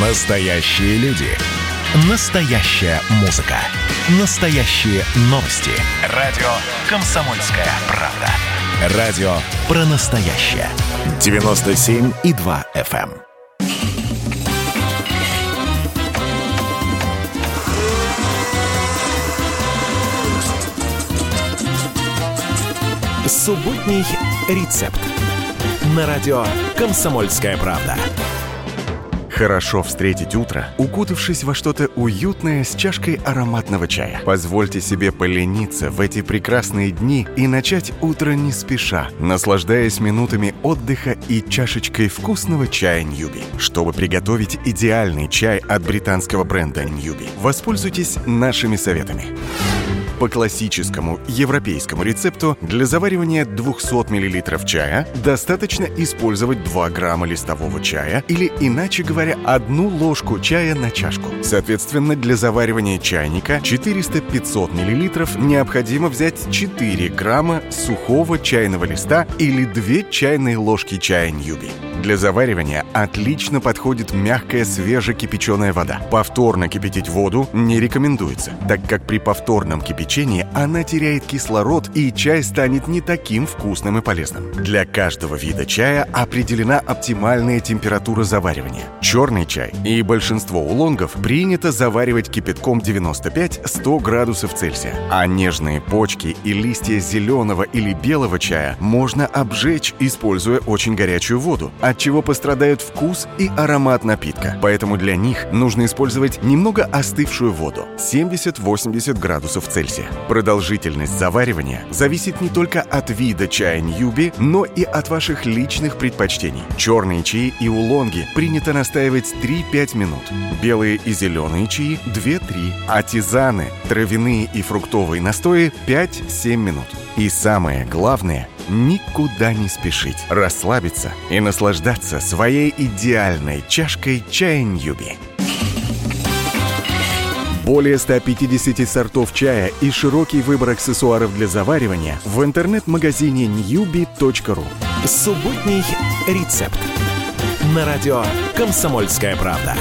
Настоящие люди. Настоящая музыка. Настоящие новости. Радио «Комсомольская правда». Радио про настоящее. 97,2 FM. Субботний рецепт. На радио «Комсомольская правда». Хорошо встретить утро, укутавшись во что-то уютное с чашкой ароматного чая. Позвольте себе полениться в эти прекрасные дни и начать утро не спеша, наслаждаясь минутами отдыха и чашечкой вкусного чая Ньюби. Чтобы приготовить идеальный чай от британского бренда Ньюби, воспользуйтесь нашими советами. По классическому европейскому рецепту для заваривания 200 мл чая достаточно использовать 2 грамма листового чая или, иначе говоря, одну ложку чая на чашку. Соответственно, для заваривания чайника 400-500 мл необходимо взять 4 грамма сухого чайного листа или 2 чайные ложки чая ньюби. Для заваривания отлично подходит мягкая свежекипяченая вода. Повторно кипятить воду не рекомендуется, так как при повторном кипячении она теряет кислород и чай станет не таким вкусным и полезным. Для каждого вида чая определена оптимальная температура заваривания. Черный чай и большинство улонгов принято заваривать кипятком 95-100 градусов Цельсия, а нежные почки и листья зеленого или белого чая можно обжечь, используя очень горячую воду, от чего пострадают вкус и аромат напитка. Поэтому для них нужно использовать немного остывшую воду 70-80 градусов Цельсия. Продолжительность заваривания зависит не только от вида чая Ньюби, но и от ваших личных предпочтений. Черные чаи и улонги принято настаивать 3-5 минут. Белые и зеленые чаи 2-3, а тизаны, травяные и фруктовые настои 5-7 минут. И самое главное – никуда не спешить, расслабиться и наслаждаться своей идеальной чашкой чая Ньюби. Более 150 сортов чая и широкий выбор аксессуаров для заваривания в интернет-магазине newbie.ru. Субботний рецепт. На радио «Комсомольская правда».